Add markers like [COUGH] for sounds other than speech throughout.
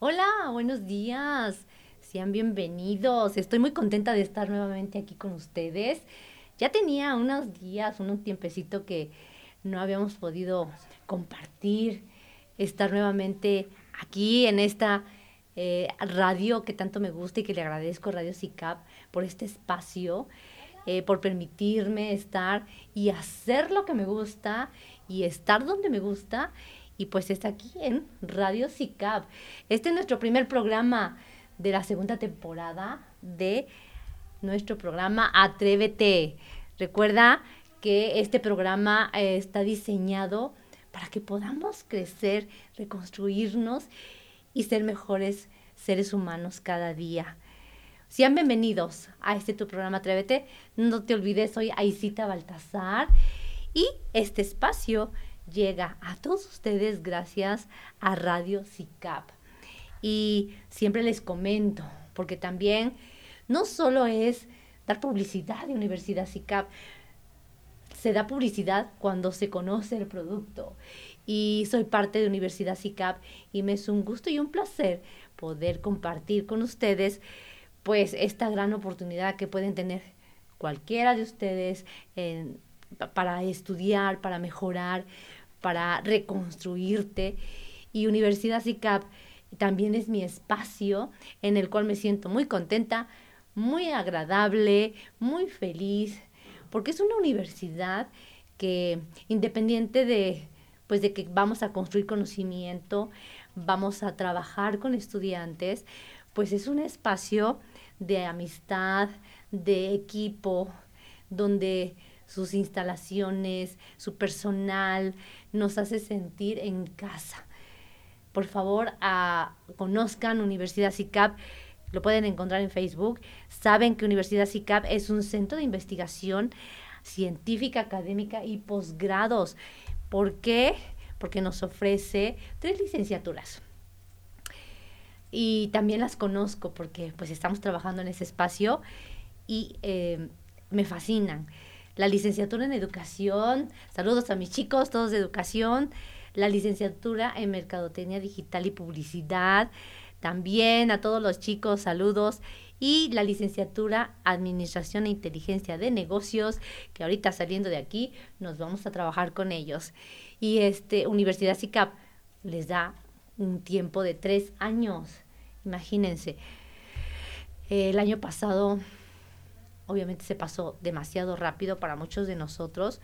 Hola, buenos días. Sean bienvenidos. Estoy muy contenta de estar nuevamente aquí con ustedes. Ya tenía unos días, un tiempecito que no habíamos podido compartir, estar nuevamente aquí en esta eh, radio que tanto me gusta y que le agradezco Radio CICAP por este espacio, eh, por permitirme estar y hacer lo que me gusta y estar donde me gusta. Y pues está aquí en Radio CICAP. Este es nuestro primer programa de la segunda temporada de nuestro programa Atrévete. Recuerda que este programa eh, está diseñado para que podamos crecer, reconstruirnos y ser mejores seres humanos cada día. Sean bienvenidos a este tu programa Atrévete. No te olvides, soy Aisita Baltasar y este espacio llega a todos ustedes gracias a Radio CICAP. Y siempre les comento, porque también no solo es dar publicidad de Universidad CICAP, se da publicidad cuando se conoce el producto y soy parte de Universidad CICAP y me es un gusto y un placer poder compartir con ustedes pues esta gran oportunidad que pueden tener cualquiera de ustedes para estudiar, para mejorar, para reconstruirte. Y Universidad CICAP también es mi espacio en el cual me siento muy contenta, muy agradable, muy feliz, porque es una universidad que independiente de pues de que vamos a construir conocimiento, vamos a trabajar con estudiantes, pues es un espacio de amistad, de equipo, donde sus instalaciones, su personal nos hace sentir en casa. Por favor, conozcan Universidad CICAP, lo pueden encontrar en Facebook. Saben que Universidad CICAP es un centro de investigación científica, académica y posgrados. ¿Por qué? Porque nos ofrece tres licenciaturas. Y también las conozco porque pues estamos trabajando en ese espacio y eh, me fascinan. La licenciatura en educación, saludos a mis chicos, todos de educación, la licenciatura en mercadotecnia digital y publicidad, también a todos los chicos, saludos y la licenciatura Administración e Inteligencia de Negocios, que ahorita saliendo de aquí nos vamos a trabajar con ellos. Y este Universidad SICAP les da un tiempo de tres años, imagínense. El año pasado, obviamente se pasó demasiado rápido para muchos de nosotros.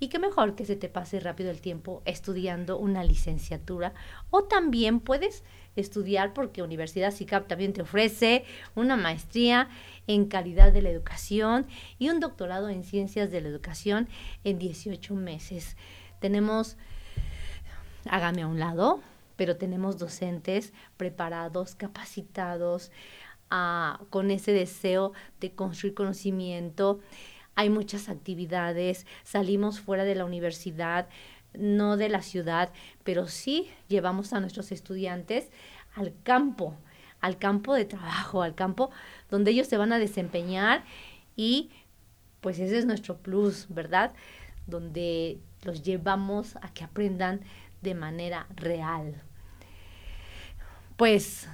Y qué mejor que se te pase rápido el tiempo estudiando una licenciatura. O también puedes estudiar porque Universidad SICAP también te ofrece una maestría en calidad de la educación y un doctorado en ciencias de la educación en 18 meses. Tenemos, hágame a un lado, pero tenemos docentes preparados, capacitados, con ese deseo de construir conocimiento. Hay muchas actividades, salimos fuera de la universidad, no de la ciudad, pero sí llevamos a nuestros estudiantes al campo, al campo de trabajo, al campo donde ellos se van a desempeñar y pues ese es nuestro plus, ¿verdad? Donde los llevamos a que aprendan de manera real. Pues,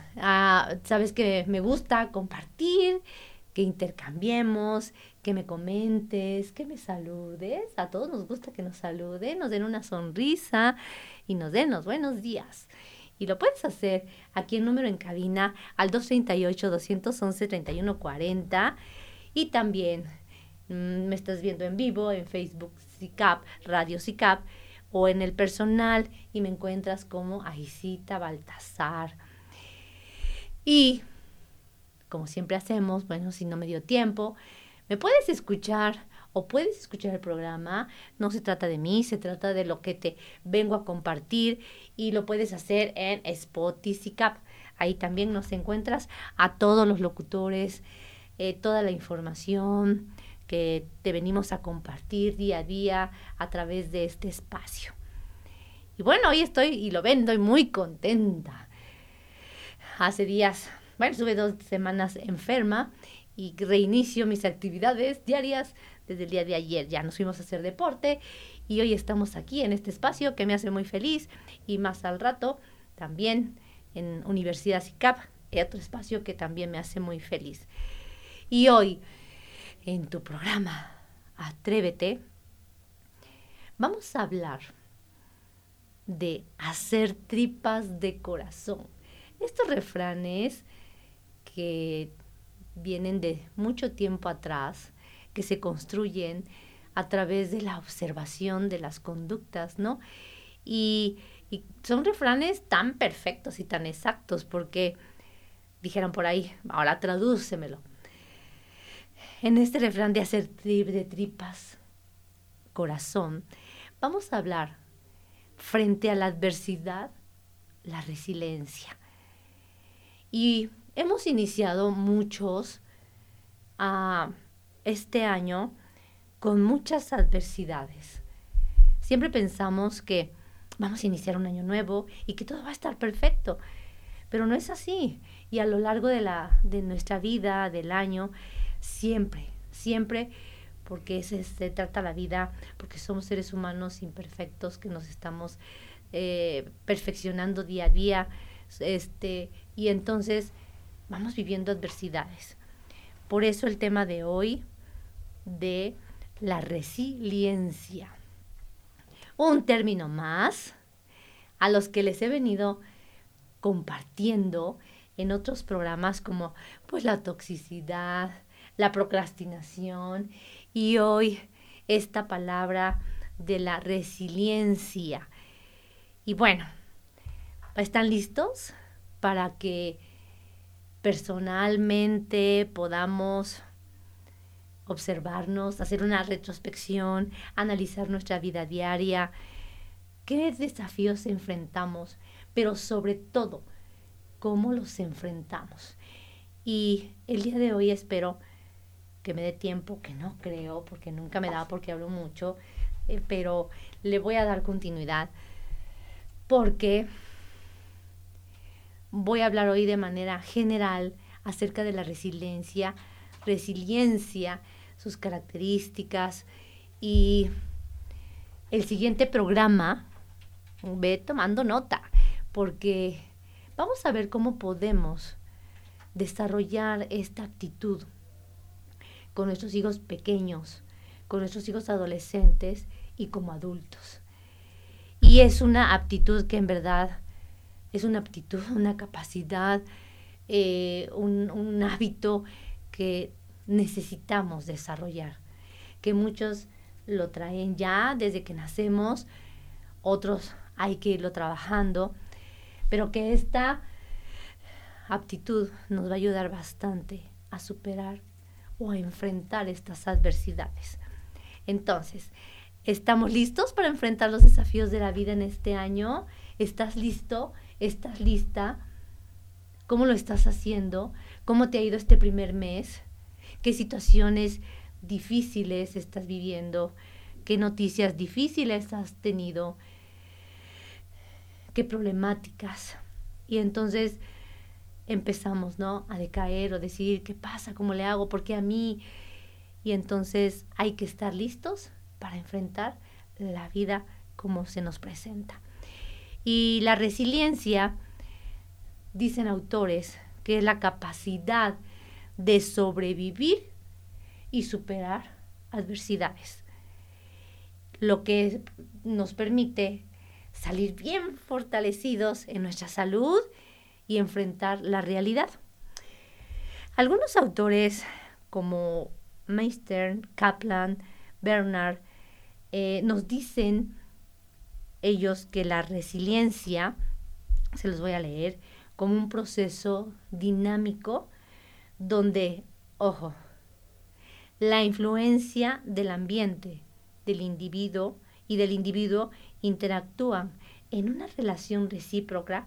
sabes que me gusta compartir, que intercambiemos, que me comentes, que me saludes. A todos nos gusta que nos saluden, nos den una sonrisa y nos den los buenos días. Y lo puedes hacer aquí en número en cabina al 238-211-3140. Y también mm, me estás viendo en vivo en Facebook CICAP, Radio CICAP, o en el personal y me encuentras como Aisita Baltasar. Y como siempre hacemos, bueno, si no me dio tiempo, me puedes escuchar o puedes escuchar el programa. No se trata de mí, se trata de lo que te vengo a compartir y lo puedes hacer en Spotify. Ahí también nos encuentras a todos los locutores, eh, toda la información que te venimos a compartir día a día a través de este espacio. Y bueno, hoy estoy, y lo ven, estoy muy contenta. Hace días bueno, estuve dos semanas enferma y reinicio mis actividades diarias desde el día de ayer. Ya nos fuimos a hacer deporte y hoy estamos aquí en este espacio que me hace muy feliz y más al rato también en Universidad SICAP, otro espacio que también me hace muy feliz. Y hoy, en tu programa Atrévete, vamos a hablar de hacer tripas de corazón. Estos refranes que vienen de mucho tiempo atrás, que se construyen a través de la observación de las conductas, ¿no? Y, son refranes tan perfectos y tan exactos porque dijeron por ahí, ahora tradúcemelo. En este refrán de hacer trip de tripas, corazón, vamos a hablar frente a la adversidad, la resiliencia. Y hemos iniciado muchos a este año con muchas adversidades. Siempre pensamos que vamos a iniciar un año nuevo y que todo va a estar perfecto, pero no es así. Y a lo largo de, la, de nuestra vida, del año, siempre, siempre, porque se, se trata la vida, porque somos seres humanos imperfectos que nos estamos eh, perfeccionando día a día, este, y entonces vamos viviendo adversidades. Por eso el tema de hoy de la resiliencia. Un término más a los que les he venido compartiendo en otros programas como pues la toxicidad, la procrastinación y hoy esta palabra de la resiliencia. Y bueno, ¿están listos para que personalmente podamos observarnos, hacer una retrospección, analizar nuestra vida diaria, qué desafíos enfrentamos, pero sobre todo, cómo los enfrentamos. Y el día de hoy espero que me dé tiempo, que no creo, porque nunca me da porque hablo mucho, eh, pero le voy a dar continuidad, porque voy a hablar hoy de manera general acerca de la resiliencia, resiliencia, sus características y el siguiente programa, ve tomando nota, porque vamos a ver cómo podemos desarrollar esta actitud con nuestros hijos pequeños, con nuestros hijos adolescentes y como adultos. Y es una aptitud que en verdad es una aptitud, [LAUGHS] una capacidad, eh, un, un hábito que necesitamos desarrollar, que muchos lo traen ya desde que nacemos, otros hay que irlo trabajando, pero que esta aptitud nos va a ayudar bastante a superar o a enfrentar estas adversidades. Entonces, ¿estamos listos para enfrentar los desafíos de la vida en este año? ¿Estás listo? ¿Estás lista? ¿Cómo lo estás haciendo? ¿Cómo te ha ido este primer mes? ¿Qué situaciones difíciles estás viviendo? ¿Qué noticias difíciles has tenido? ¿Qué problemáticas? Y entonces empezamos, ¿no? A decaer o decir, ¿qué pasa? ¿Cómo le hago? ¿Por qué a mí? Y entonces hay que estar listos para enfrentar la vida como se nos presenta. Y la resiliencia, dicen autores, que es la capacidad de sobrevivir y superar adversidades, lo que nos permite salir bien fortalecidos en nuestra salud y enfrentar la realidad. Algunos autores como Meister, Kaplan, Bernard, eh, nos dicen ellos que la resiliencia, se los voy a leer, como un proceso dinámico donde, ojo, la influencia del ambiente, del individuo y del individuo interactúan en una relación recíproca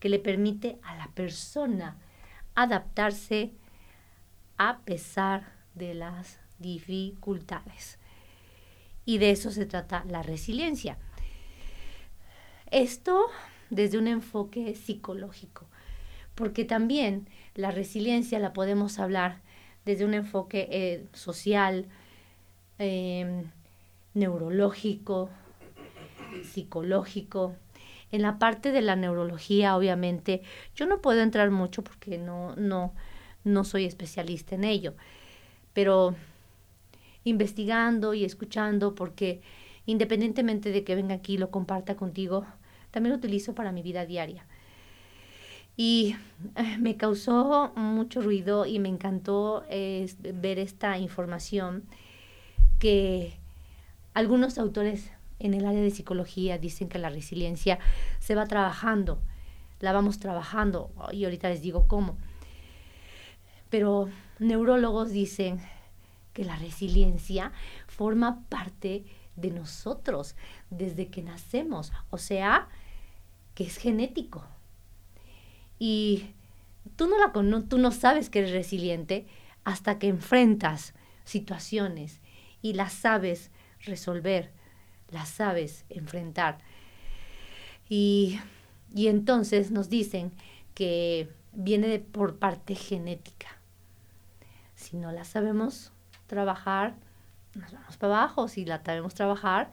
que le permite a la persona adaptarse a pesar de las dificultades. Y de eso se trata la resiliencia. Esto desde un enfoque psicológico, porque también la resiliencia la podemos hablar desde un enfoque eh, social, em, neurológico, psicológico. En la parte de la neurología, obviamente, yo no puedo entrar mucho porque no, no, no soy especialista en ello, pero investigando y escuchando, porque independientemente de que venga aquí y lo comparta contigo, también lo utilizo para mi vida diaria. Y eh, me causó mucho ruido y me encantó ver esta información que algunos autores en el área de psicología dicen que la resiliencia se va trabajando, la vamos trabajando y ahorita les digo cómo. Pero neurólogos dicen que la resiliencia forma parte de nosotros desde que nacemos, o sea, que es genético. Y tú no, la, tú no sabes que eres resiliente hasta que enfrentas situaciones y las sabes resolver, las sabes enfrentar. Y, y entonces nos dicen que viene por parte genética. Si no la sabemos trabajar, nos vamos para abajo. Si la sabemos trabajar,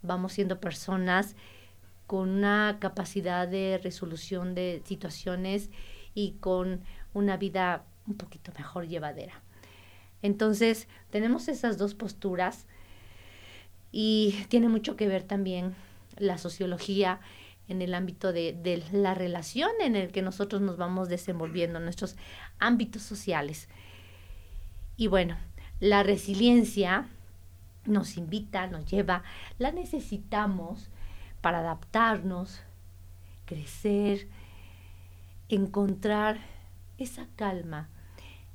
vamos siendo personas con una capacidad de resolución de situaciones y con una vida un poquito mejor llevadera. Entonces, tenemos esas dos posturas y tiene mucho que ver también la sociología en el ámbito de, de, la relación en el que nosotros nos vamos desenvolviendo, nuestros ámbitos sociales. Y bueno, la resiliencia nos invita, nos lleva, la necesitamos para adaptarnos, crecer, encontrar esa calma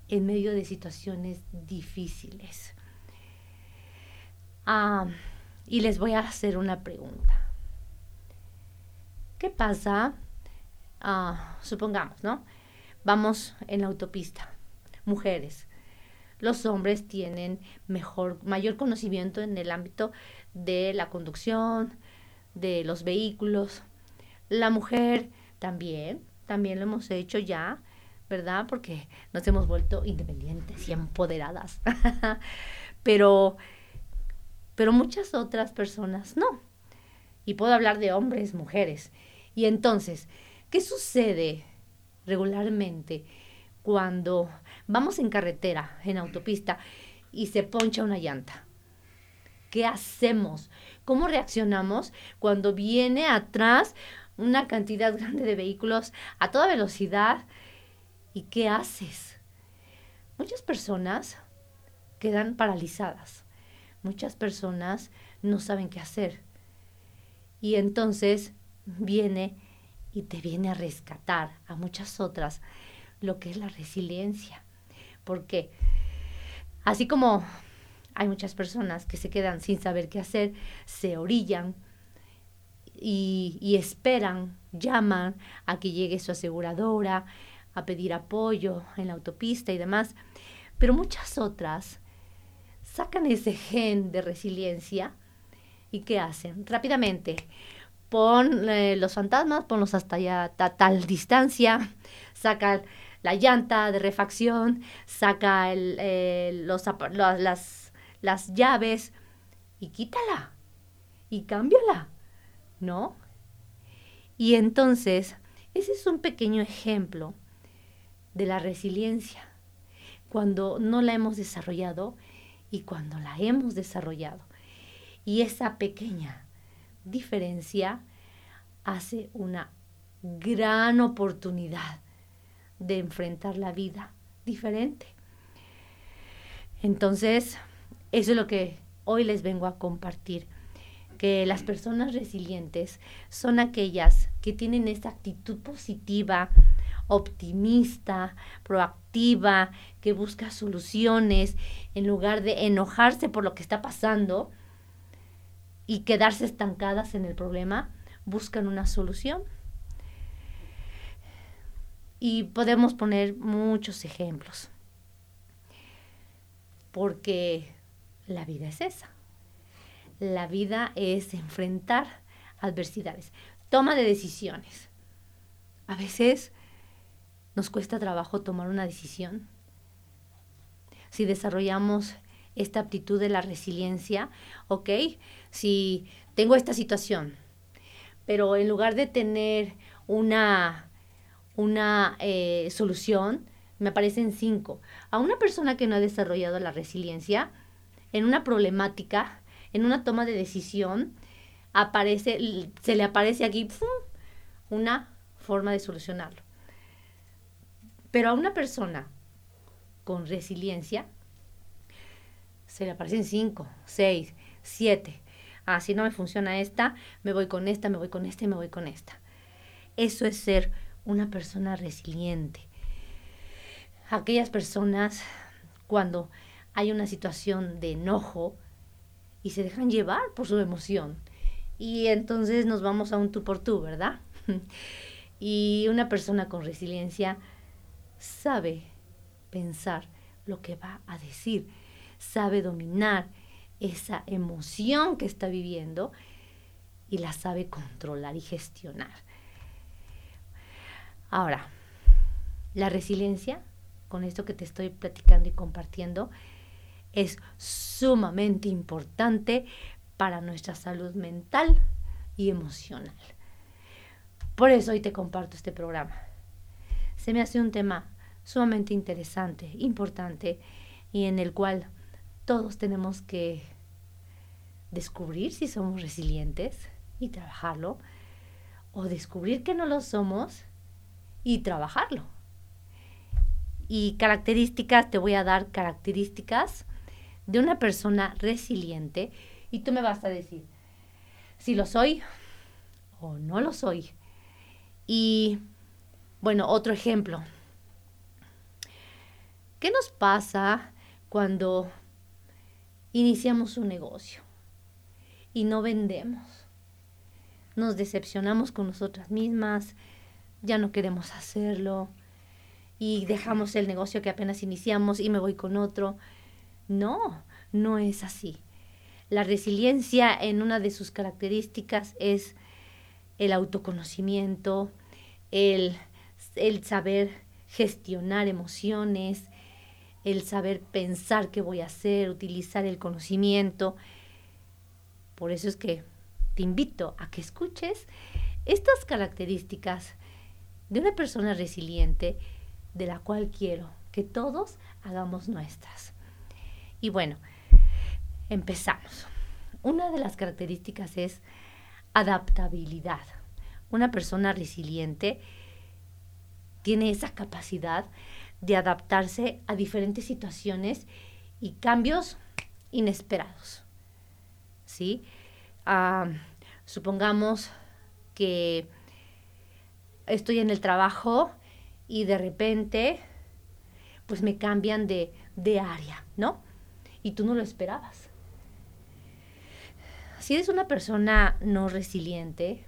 en medio de situaciones difíciles. Ah, y les voy a hacer una pregunta. ¿Qué pasa? Ah, supongamos, ¿no? Vamos en la autopista, mujeres. Los hombres tienen mejor, mayor conocimiento en el ámbito de la conducción, de los vehículos. La mujer también, también lo hemos hecho ya, ¿verdad? Porque nos hemos vuelto independientes y empoderadas. [LAUGHS] pero, pero muchas otras personas no. Y puedo hablar de hombres, mujeres. Y entonces, ¿qué sucede regularmente cuando vamos en carretera, en autopista, y se poncha una llanta? ¿Qué hacemos? ¿Cómo reaccionamos cuando viene atrás una cantidad [LAUGHS] grande de vehículos a toda velocidad? ¿Y qué haces? Muchas personas quedan paralizadas. Muchas personas no saben qué hacer. Y entonces viene y te viene a rescatar a muchas otras lo que es la resiliencia. Porque así como hay muchas personas que se quedan sin saber qué hacer, se orillan y, esperan, llaman a que llegue su aseguradora, a pedir apoyo en la autopista y demás. Pero muchas otras sacan ese gen de resiliencia y ¿qué hacen? Rápidamente, pon eh, los fantasmas, ponlos hasta ya tal distancia, sacan la llanta de refacción, saca el, los, las las llaves y quítala y cámbiala, ¿no? Y entonces, ese es un pequeño ejemplo de la resiliencia, cuando no la hemos desarrollado y cuando la hemos desarrollado. Y esa pequeña diferencia hace una gran oportunidad de enfrentar la vida diferente. Entonces, eso es lo que hoy les vengo a compartir, que las personas resilientes son aquellas que tienen esa actitud positiva, optimista, proactiva, que busca soluciones en lugar de enojarse por lo que está pasando y quedarse estancadas en el problema, buscan una solución. Y podemos poner muchos ejemplos, porque la vida es esa. La vida es enfrentar adversidades, toma de decisiones. A veces nos cuesta trabajo tomar una decisión. Si desarrollamos esta aptitud de la resiliencia, ok, si tengo esta situación, pero en lugar de tener una, una eh, solución, me aparecen cinco. A una persona que no ha desarrollado la resiliencia, en una problemática, en una toma de decisión, aparece, se le aparece aquí una forma de solucionarlo. Pero a una persona con resiliencia, se le aparecen cinco, seis, siete. Ah, si no me funciona esta, me voy con esta, me voy con esta y me voy con esta. Eso es ser una persona resiliente. Aquellas personas cuando hay una situación de enojo y se dejan llevar por su emoción. Y entonces nos vamos a un tú por tú, ¿verdad? [LAUGHS] y una persona con resiliencia sabe pensar lo que va a decir, sabe dominar esa emoción que está viviendo y la sabe controlar y gestionar. Ahora, la resiliencia, con esto que te estoy platicando y compartiendo, es sumamente importante para nuestra salud mental y emocional. Por eso hoy te comparto este programa. Se me hace un tema sumamente interesante, importante y en el cual todos tenemos que descubrir si somos resilientes y trabajarlo, o descubrir que no lo somos y trabajarlo. Y características, te voy a dar características de una persona resiliente y tú me vas a decir si lo soy o no lo soy. Y bueno, otro ejemplo. ¿Qué nos pasa cuando iniciamos un negocio y no vendemos? Nos decepcionamos con nosotras mismas, ya no queremos hacerlo y dejamos el negocio que apenas iniciamos y me voy con otro. No, no es así. La resiliencia en una de sus características es el autoconocimiento, el, el saber gestionar emociones, el saber pensar qué voy a hacer, utilizar el conocimiento. Por eso es que te invito a que escuches estas características de una persona resiliente de la cual quiero que todos hagamos nuestras. Y bueno, empezamos. Una de las características es adaptabilidad. Una persona resiliente tiene esa capacidad de adaptarse a diferentes situaciones y cambios inesperados. ¿Sí? supongamos que estoy en el trabajo y de repente pues me cambian de, de área, ¿no? Y tú no lo esperabas. Si eres una persona no resiliente,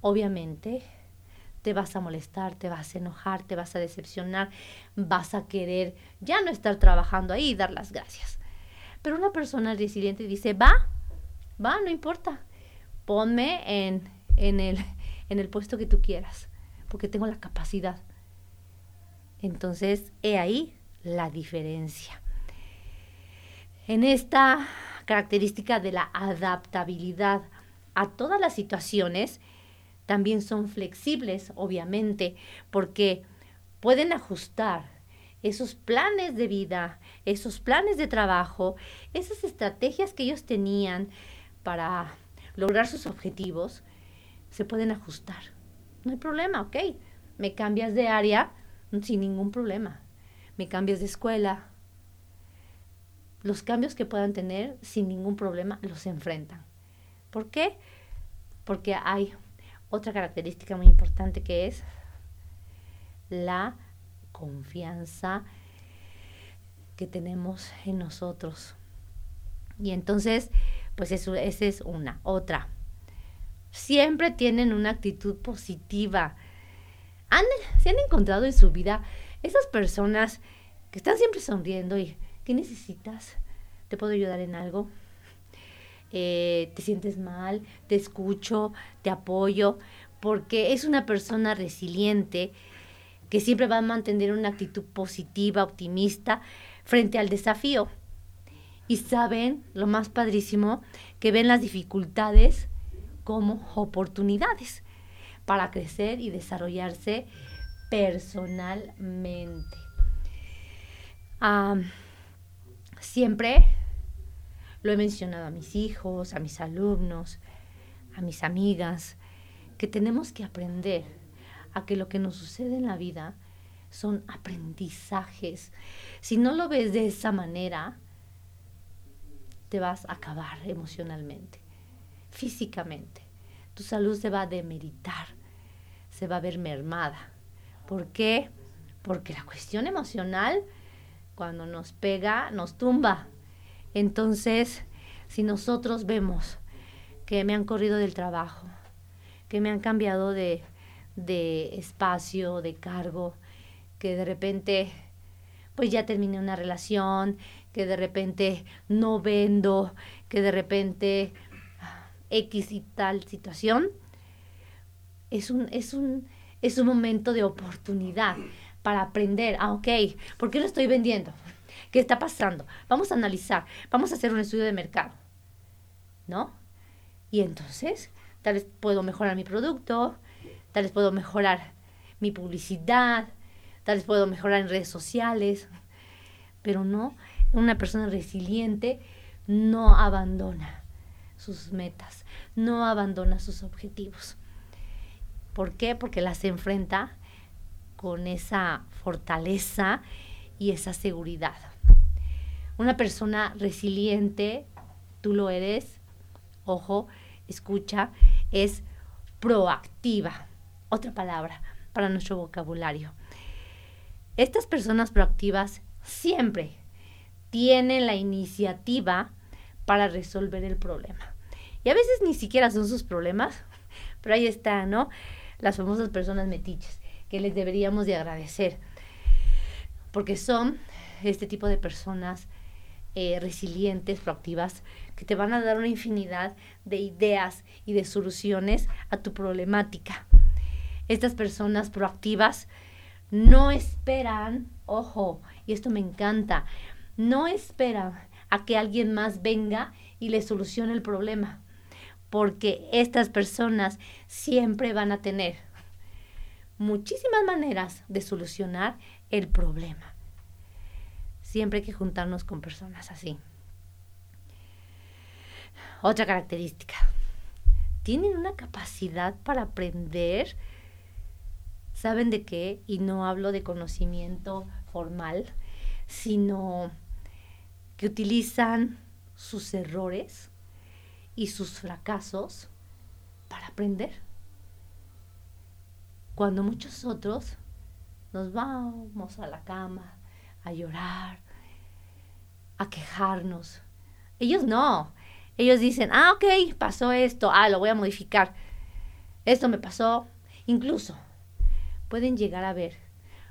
obviamente te vas a molestar, te vas a enojar, te vas a decepcionar, vas a querer ya no estar trabajando ahí y dar las gracias. Pero una persona resiliente dice, va, va, no importa, ponme en, en, el, en el puesto que tú quieras, porque tengo la capacidad. Entonces, he ahí la diferencia. En esta característica de la adaptabilidad a todas las situaciones, también son flexibles, obviamente, porque pueden ajustar esos planes de vida, esos planes de trabajo, esas estrategias que ellos tenían para lograr sus objetivos, se pueden ajustar. No hay problema, ok. Me cambias de área sin ningún problema. Me cambias de escuela. Los cambios que puedan tener sin ningún problema los enfrentan. ¿Por qué? Porque hay otra característica muy importante que es la confianza que tenemos en nosotros. Y entonces, pues eso, esa es una. Otra, siempre tienen una actitud positiva. ¿Han, ¿Se han encontrado en su vida esas personas que están siempre sonriendo y ¿qué necesitas? ¿Te puedo ayudar en algo? Eh, te sientes mal, te escucho, te apoyo, porque es una persona resiliente que siempre va a mantener una actitud positiva, optimista frente al desafío. Y saben, lo más padrísimo, que ven las dificultades como oportunidades para crecer y desarrollarse personalmente. Siempre lo he mencionado a mis hijos, a mis alumnos, a mis amigas, que tenemos que aprender a que lo que nos sucede en la vida son aprendizajes. Si no lo ves de esa manera, te vas a acabar emocionalmente, físicamente. Tu salud se va a demeritar, se va a ver mermada. ¿Por qué? Porque la cuestión emocional, cuando nos pega, nos tumba. Entonces, si nosotros vemos que me han corrido del trabajo, que me han cambiado de, de espacio, de cargo, que de repente pues ya terminé una relación, que de repente no vendo, que de repente X y tal situación, es un, es un, es un momento de oportunidad para aprender. Ah, ok, ¿por qué lo estoy vendiendo? [LAUGHS] ¿Qué está pasando? Vamos a analizar, vamos a hacer un estudio de mercado, ¿no? Y entonces, tal vez puedo mejorar mi producto, tal vez puedo mejorar mi publicidad, tal vez puedo mejorar en redes sociales, [LAUGHS] pero no, una persona resiliente no abandona sus metas, no abandona sus objetivos. ¿Por qué? Porque las enfrenta con esa fortaleza y esa seguridad. Una persona resiliente, tú lo eres, ojo, escucha, es proactiva. Otra palabra para nuestro vocabulario. Estas personas proactivas siempre tienen la iniciativa para resolver el problema. Y a veces ni siquiera son sus problemas, [LAUGHS] pero ahí está, ¿no? Las famosas personas metiches, que les deberíamos de agradecer, porque son este tipo de personas eh, resilientes, proactivas, que te van a dar una infinidad de ideas y de soluciones a tu problemática. Estas personas proactivas no esperan, ojo, y esto me encanta, no esperan a que alguien más venga y le solucione el problema, porque estas personas siempre van a tener muchísimas maneras de solucionar el problema. Siempre hay que juntarnos con personas así. Otra característica. Tienen una capacidad para aprender ¿Saben de qué? Y no hablo de conocimiento formal, sino que utilizan sus errores y sus fracasos para aprender. Cuando muchos otros nos vamos a la cama a llorar, a quejarnos. Ellos no. Ellos dicen, ah, ok, pasó esto, ah, lo voy a modificar. Esto me pasó. Incluso pueden llegar a ver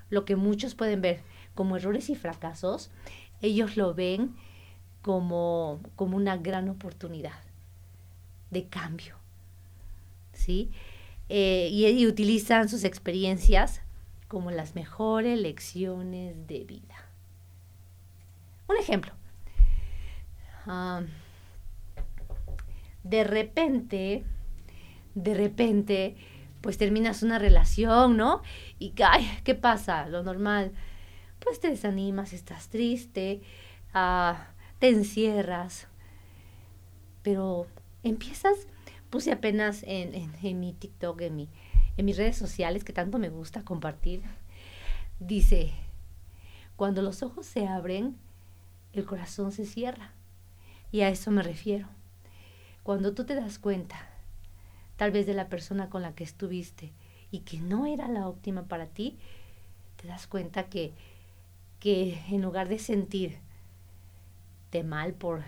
lo que muchos pueden ver como errores y fracasos, ellos lo ven como, como una gran oportunidad de cambio. ¿Sí? Eh, y, utilizan sus experiencias como las mejores lecciones de vida. Un ejemplo. Ah, de repente, de repente, pues terminas una relación, ¿no? Y, ay, ¿qué pasa? Lo normal. Pues te desanimas, estás triste, ah, te encierras. Pero empiezas, puse apenas en, en, mi TikTok, en, mi, en mis redes sociales, que tanto me gusta compartir, dice, cuando los ojos se abren, el corazón se cierra. Y a eso me refiero. Cuando tú te das cuenta tal vez de la persona con la que estuviste y que no era la óptima para ti, te das cuenta que, que en lugar de sentirte mal por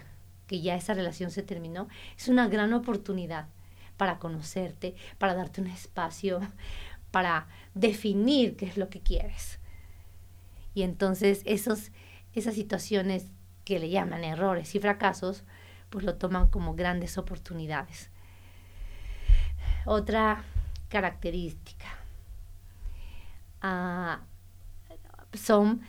que ya esa relación se terminó, es una gran oportunidad para conocerte, para darte un espacio, [LAUGHS] para definir qué es lo que quieres. Y entonces esos, esas situaciones que le llaman errores y fracasos, pues lo toman como grandes oportunidades otra característica. Ah, son,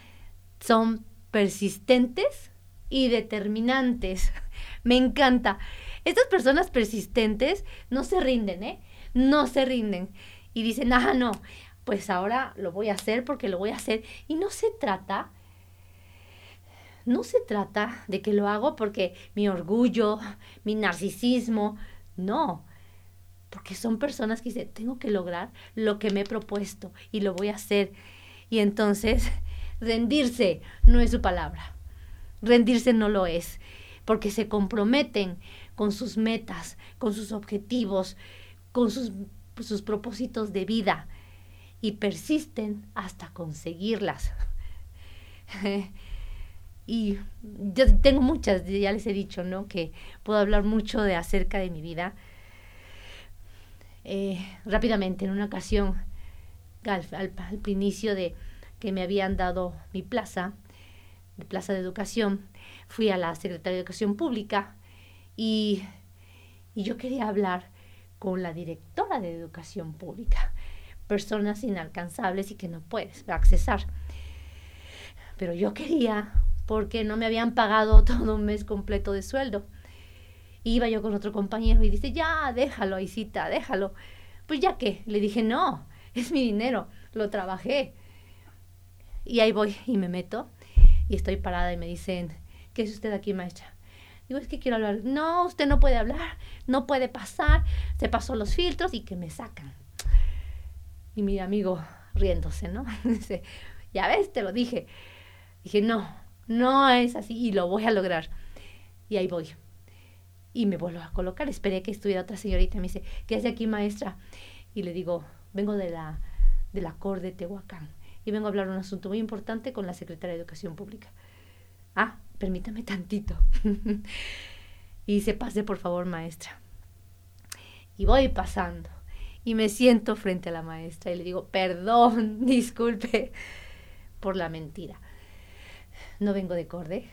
son persistentes y determinantes. [LAUGHS] Me encanta. Estas personas persistentes no se rinden, ¿eh? No se rinden. Y dicen, ah, no, pues ahora lo voy a hacer porque lo voy a hacer. Y no se trata, no se trata de que lo hago porque mi orgullo, mi narcisismo, no. Porque son personas que dicen, tengo que lograr lo que me he propuesto y lo voy a hacer. Y entonces, rendirse no es su palabra. Rendirse no lo es. Porque se comprometen con sus metas, con sus objetivos, con sus, sus propósitos de vida y persisten hasta conseguirlas. [LAUGHS] y yo tengo muchas, ya les he dicho, ¿no? Que puedo hablar mucho de acerca de mi vida. Eh, rápidamente, en una ocasión, al, al, inicio de que me habían dado mi plaza, mi plaza de educación, fui a la Secretaría de Educación Pública y, y yo quería hablar con la directora de Educación Pública, personas inalcanzables y que no puedes accesar. Pero yo quería porque no me habían pagado [LAUGHS] todo un mes completo de sueldo. Iba yo con otro compañero y dice, ya, déjalo, Aisita, déjalo. Pues ya que, le dije, no, es mi dinero, lo trabajé. Y ahí voy y me meto y estoy parada y me dicen, ¿qué es usted aquí, maestra? Digo, es que quiero hablar. No, usted no puede hablar, no puede pasar, se pasó los filtros y que me sacan. Y mi amigo riéndose, ¿no? [LAUGHS] Dice, ya ves, te lo dije. Dije, no, no es así y lo voy a lograr. Y ahí voy. Y me vuelvo a colocar. Esperé que estuviera otra señorita. Me dice, ¿qué hace aquí, maestra? Y le digo, vengo de la, de la COR de Tehuacán. Y vengo a hablar un asunto muy importante con la secretaria de Educación Pública. Ah, permítame tantito. [LAUGHS] y se pase, por favor, maestra. Y voy pasando. Y me siento frente a la maestra y le digo, perdón, [LAUGHS] disculpe por la mentira. No vengo de corde,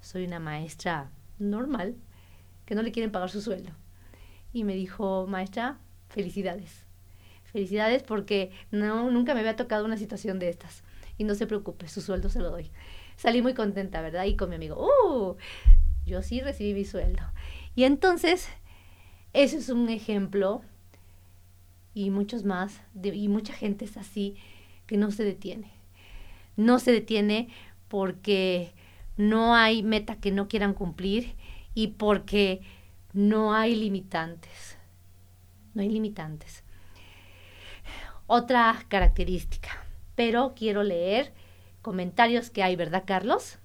soy una maestra normal que no le quieren pagar su sueldo. Y me dijo, maestra, felicidades. Felicidades porque no, nunca me había tocado una situación de estas. Y no se preocupe, su sueldo se lo doy. Salí muy contenta, ¿verdad? Y con mi amigo, ¡uh! Yo sí recibí mi sueldo. Y entonces, ese es un ejemplo, y muchos más, y mucha gente es así, que no se detiene. No se detiene porque no hay meta que no quieran cumplir y porque no hay limitantes. No hay limitantes. Otra característica, pero quiero leer comentarios que hay, ¿verdad, Carlos?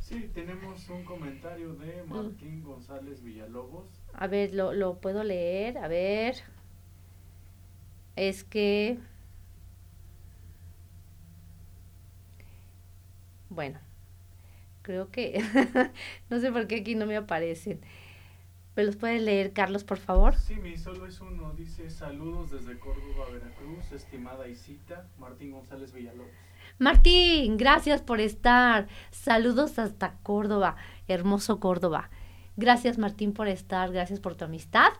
Sí, tenemos un comentario de Martín González Villalobos. A ver, lo, lo puedo leer, a ver. Es que Bueno, creo que [LAUGHS] no sé por qué aquí no me aparecen. ¿Me los puedes leer, Carlos, por favor? Sí, mi solo es uno. Dice saludos desde Córdoba, Veracruz, estimada Isita, Martín González Villalobos. Martín, gracias por estar. Saludos hasta Córdoba, hermoso Córdoba. Gracias, Martín, por estar. Gracias por tu amistad.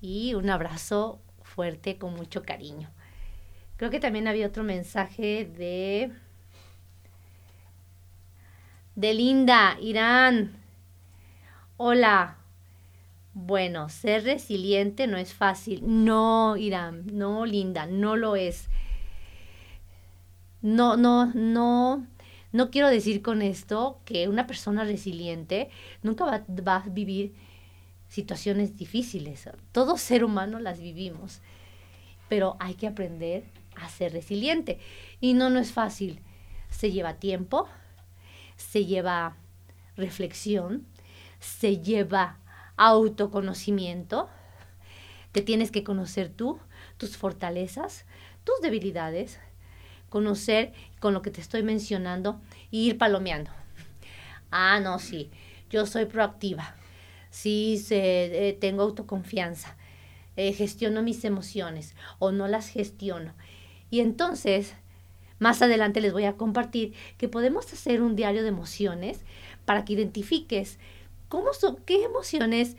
Y un abrazo fuerte con mucho cariño. Creo que también había otro mensaje de de Linda, Irán. Hola. Bueno, ser resiliente no es fácil. No, Irán, no, Linda, no lo es. No, no, no. No quiero decir con esto que una persona resiliente nunca va, va a vivir situaciones difíciles. Todo ser humano las vivimos. Pero hay que aprender a ser resiliente. Y no, no es fácil. Se lleva tiempo, se lleva reflexión, se lleva autoconocimiento. Te tienes que conocer tú, tus fortalezas, tus debilidades, conocer con lo que te estoy mencionando y ir palomeando. Ah, no, sí, yo soy proactiva, sí, eh, tengo autoconfianza, eh, gestiono mis emociones o no las gestiono. Y entonces más adelante les voy a compartir que podemos hacer un diario de emociones para que identifiques cómo son, qué emociones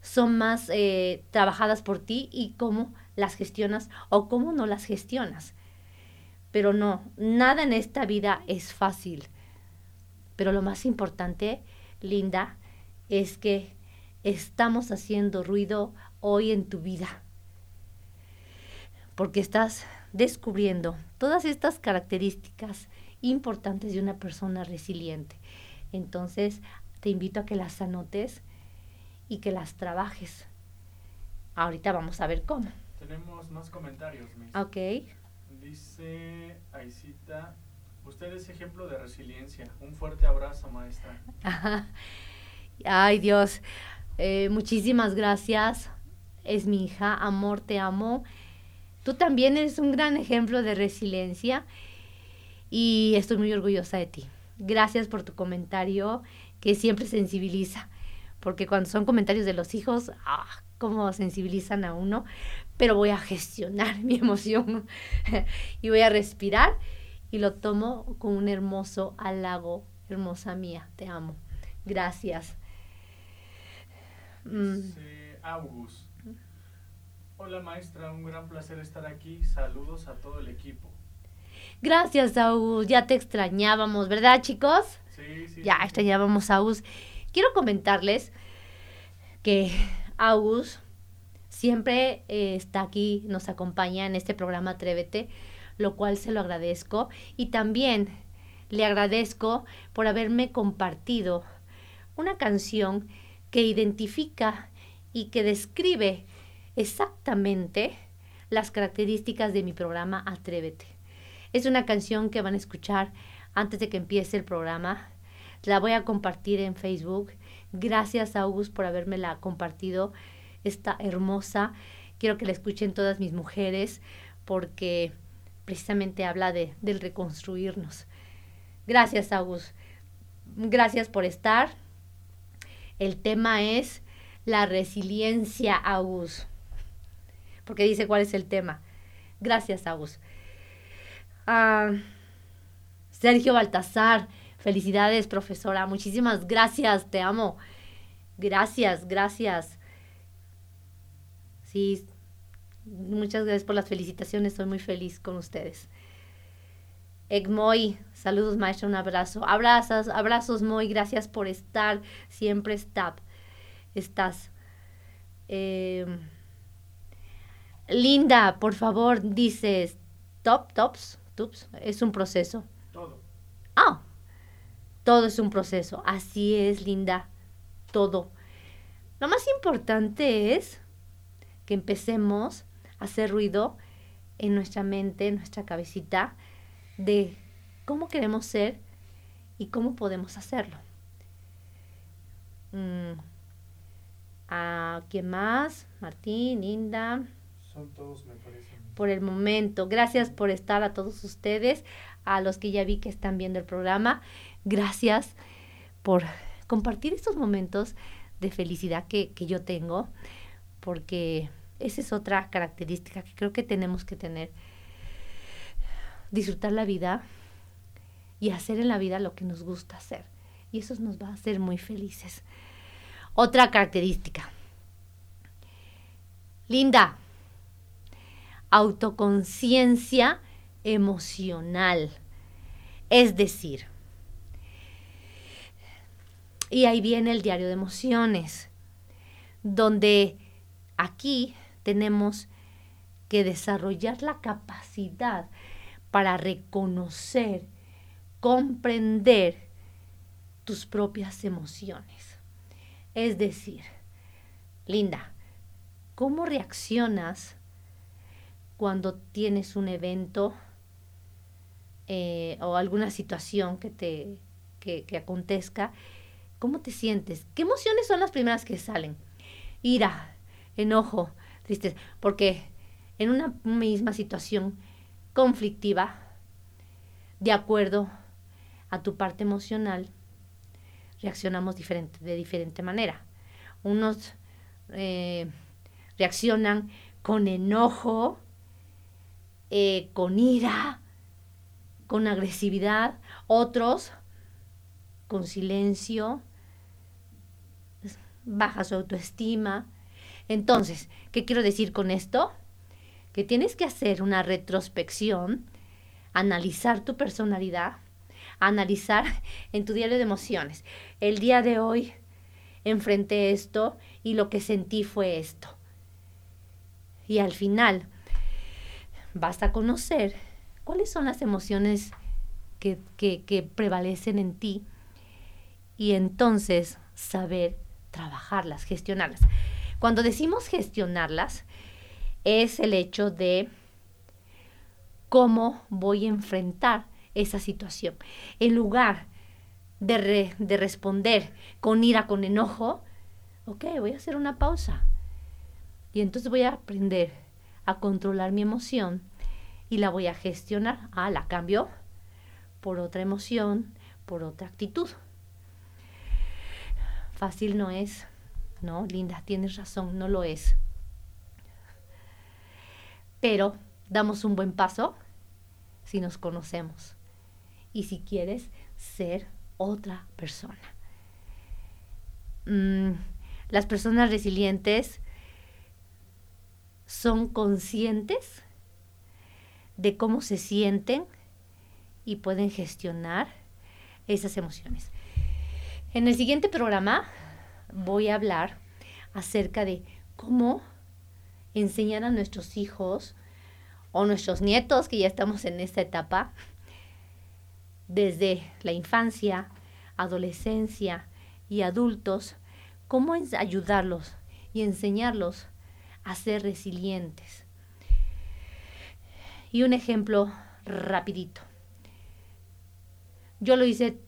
son más eh, trabajadas por ti y cómo las gestionas o cómo no las gestionas. Pero no, nada en esta vida es fácil. Pero lo más importante, Linda, es que estamos haciendo ruido hoy en tu vida. Porque estás descubriendo todas estas características importantes de una persona resiliente. Entonces, te invito a que las anotes y que las trabajes. Ahorita vamos a ver cómo. Tenemos más comentarios, Miss. Ok. Dice Aisita, usted es ejemplo de resiliencia. Un fuerte abrazo, maestra. Ay, Dios. Eh, muchísimas gracias. Es mi hija. Amor, te amo. Tú también eres un gran ejemplo de resiliencia y estoy muy orgullosa de ti. Gracias por tu comentario que siempre sensibiliza, porque cuando son comentarios de los hijos, ah, cómo sensibilizan a uno, pero voy a gestionar [LAUGHS] mi emoción [LAUGHS] y voy a respirar y lo tomo con un hermoso halago, hermosa mía, te amo. Gracias. Mm. August. Hola maestra, un gran placer estar aquí. Saludos a todo el equipo. Gracias, August. Ya te extrañábamos, ¿verdad, chicos? Sí, sí. Ya extrañábamos a August. Quiero comentarles que August siempre eh, está aquí, nos acompaña en este programa Atrévete, lo cual se lo agradezco. Y también le agradezco por haberme compartido una canción que identifica y que describe exactamente las características de mi programa Atrévete. Es una canción que van a escuchar antes de que empiece el programa. La voy a compartir en Facebook. Gracias, August, por habérmela compartido. Está hermosa. Quiero que la escuchen todas mis mujeres porque precisamente habla de, del reconstruirnos. Gracias, August. Gracias por estar. El tema es la resiliencia, August. Porque dice cuál es el tema. Gracias, August. Ah, Sergio Baltasar, felicidades, profesora. Muchísimas gracias, te amo. Gracias, gracias. Sí, muchas gracias por las felicitaciones, estoy muy feliz con ustedes. Egmoy, saludos maestro, un abrazo. Abrazos, abrazos Moy, gracias por estar, siempre está, estás. Em, Linda, por favor, dices, top, tops, es un proceso. Ah, todo es un proceso. Así es, linda. Todo. Lo más importante es que empecemos a hacer ruido en nuestra mente, en nuestra cabecita, de cómo queremos ser y cómo podemos hacerlo. Mm. ¿A quién más? Martín, Linda. Son todos, me parece por el momento. Gracias por estar a todos ustedes, a los que ya vi que están viendo el programa. Gracias por compartir estos momentos de felicidad que, que yo tengo, porque esa es otra característica que creo que tenemos que tener. Disfrutar la vida y hacer en la vida lo que nos gusta hacer. Y eso nos va a hacer muy felices. Otra característica. Linda, autoconciencia emocional. Es decir, y ahí viene el diario de emociones, donde aquí tenemos que desarrollar la capacidad para reconocer, comprender tus propias emociones. Es decir, Linda, ¿cómo reaccionas cuando tienes un evento eh, o alguna situación que te que, acontezca, ¿cómo te sientes? ¿Qué emociones son las primeras que salen? Ira, enojo, tristeza, porque en una misma situación conflictiva, de acuerdo a tu parte emocional, reaccionamos diferente, de diferente manera. Unos eh, reaccionan con enojo, eh, con ira, con agresividad, otros con silencio, baja su autoestima. Entonces, ¿qué quiero decir con esto? Que tienes que hacer una retrospección, analizar tu personalidad, analizar en tu diario de emociones. El día de hoy enfrenté esto y lo que sentí fue esto. Y al final vas a conocer cuáles son las emociones que, que prevalecen en ti y entonces saber trabajarlas, gestionarlas. Cuando decimos gestionarlas, es el hecho de cómo voy a enfrentar esa situación. En lugar de, de responder con ira, con enojo, ok, voy a hacer una pausa. Y entonces voy a aprender a controlar mi emoción y la voy a gestionar. Ah, la cambio por otra emoción, por otra actitud. Fácil no es, ¿no? Linda, tienes razón, no lo es. Pero damos un buen paso si nos conocemos y si quieres ser otra persona. Mm, las personas resilientes son conscientes de cómo se sienten y pueden gestionar esas emociones. En el siguiente programa voy a hablar acerca de cómo enseñar a nuestros hijos o nuestros nietos, que ya estamos en esta etapa, desde la infancia, adolescencia y adultos, cómo ayudarlos y enseñarlos a ser resilientes. Y un ejemplo rapidito. Yo lo hice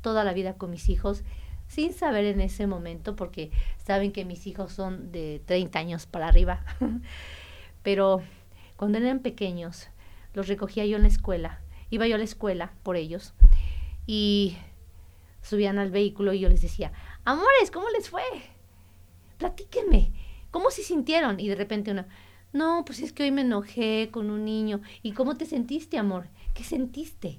toda la vida con mis hijos sin saber en ese momento, porque saben que mis hijos son de 30 años para arriba. [LAUGHS] Pero cuando eran pequeños, los recogía yo en la escuela iba yo a la escuela por ellos y subían al vehículo y yo les decía, amores, ¿cómo les fue? Platíquenme, ¿cómo se sintieron? Y de repente una, no, pues es que hoy me enojé con un niño. ¿Y cómo te sentiste, amor? ¿Qué sentiste?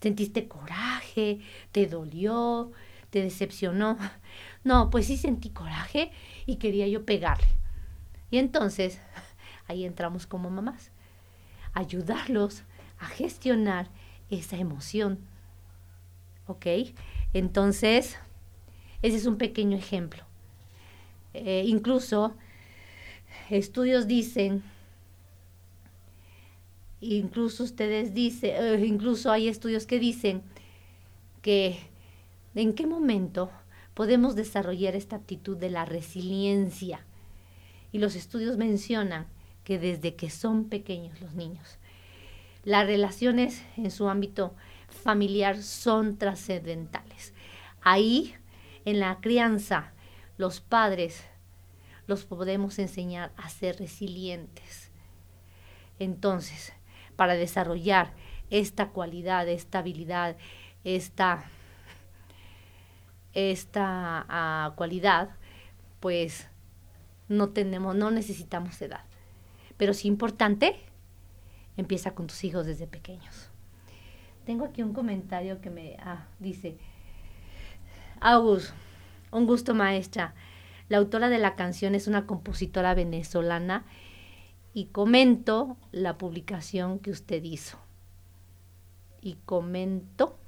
¿Sentiste coraje? ¿Te dolió? ¿Te decepcionó? [LAUGHS] No, pues sí sentí coraje y quería yo pegarle. Y entonces, [LAUGHS] ahí entramos como mamás, ayudarlos a gestionar esa emoción. ¿Ok? Entonces, ese es un pequeño ejemplo. Eh, incluso estudios dicen, incluso ustedes dicen, eh, incluso hay estudios que dicen que en qué momento podemos desarrollar esta actitud de la resiliencia. Y los estudios mencionan que desde que son pequeños los niños. Las relaciones en su ámbito familiar son trascendentales. Ahí, en la crianza, los padres los podemos enseñar a ser resilientes. Entonces, para desarrollar esta cualidad, esta habilidad, esta, esta ah, cualidad, pues no tenemos, no necesitamos edad. Pero sí importante Empieza con tus hijos desde pequeños. Tengo aquí un comentario que me ah, dice, August, un gusto maestra. La autora de la canción es una compositora venezolana y comento la publicación que usted hizo. Y comento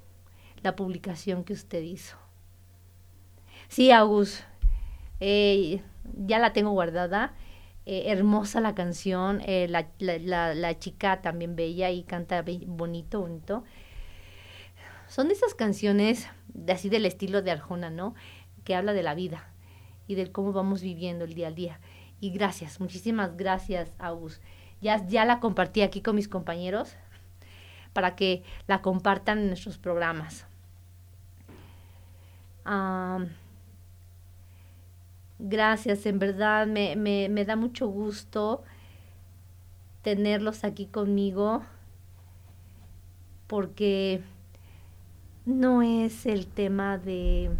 la publicación que usted hizo. Sí, August, eh, ya la tengo guardada eh, hermosa la canción, eh, la, la, la, chica también bella y canta bonito, bonito. Son de esas canciones así del estilo de Arjona, ¿no? Que habla de la vida y del cómo vamos viviendo el día al día. Y gracias, muchísimas gracias, Agus. Ya, ya la compartí aquí con mis compañeros para que la compartan en nuestros programas. Gracias, en verdad me, me, me da mucho gusto tenerlos aquí conmigo porque no es el tema de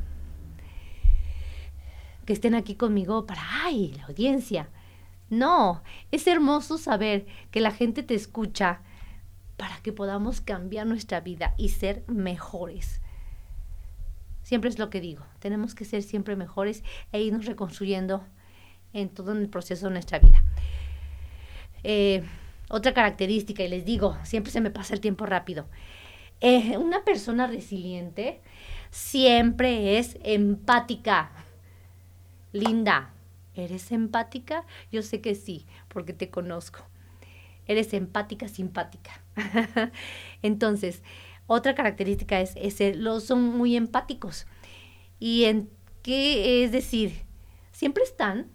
que estén aquí conmigo para, ay, la audiencia. No, es hermoso saber que la gente te escucha para que podamos cambiar nuestra vida y ser mejores. Siempre es lo que digo, tenemos que ser siempre mejores e irnos reconstruyendo en todo el proceso de nuestra vida. Eh, otra característica, y les digo, siempre se me pasa el tiempo rápido. Eh, una persona resiliente siempre es empática. Linda, ¿eres empática? Yo sé que sí, porque te conozco. Eres empática, simpática. [LAUGHS] Entonces, otra característica es, es los son muy empáticos. ¿Y en qué es decir? Siempre están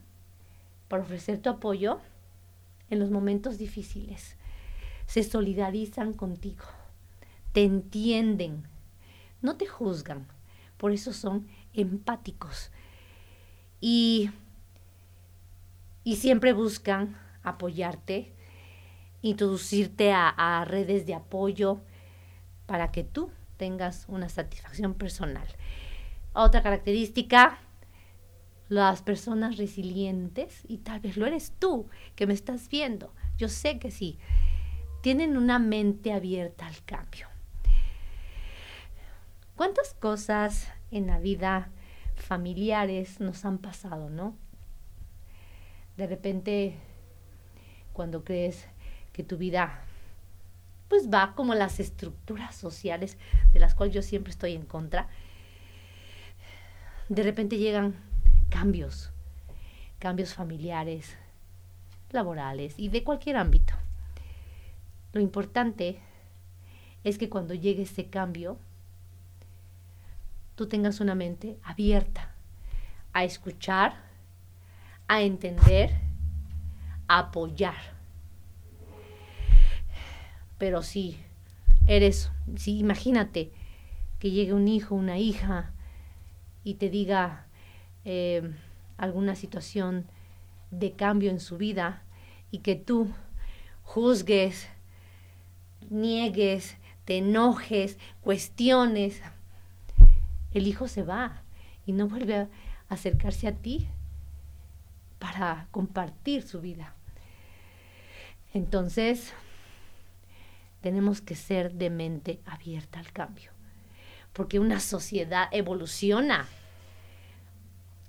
para ofrecer tu apoyo en los momentos difíciles. Se solidarizan contigo, te entienden, no te juzgan, por eso son empáticos. Y, y siempre buscan apoyarte, introducirte a, a redes de apoyo para que tú tengas una satisfacción personal. Otra característica, las personas resilientes, y tal vez lo eres tú que me estás viendo, yo sé que sí, tienen una mente abierta al cambio. ¿Cuántas cosas en la vida familiares nos han pasado, no? De repente, cuando crees que tu vida pues va como las estructuras sociales de las cuales yo siempre estoy en contra, de repente llegan cambios, cambios familiares, laborales y de cualquier ámbito. Lo importante es que cuando llegue ese cambio, tú tengas una mente abierta a escuchar, a entender, a apoyar. Pero si eres, si imagínate que llegue un hijo, una hija, y te diga eh, alguna situación de cambio en su vida y que tú juzgues, niegues, te enojes, cuestiones, el hijo se va y no vuelve a acercarse a ti para compartir su vida. Entonces, tenemos que ser de mente abierta al cambio porque una sociedad evoluciona.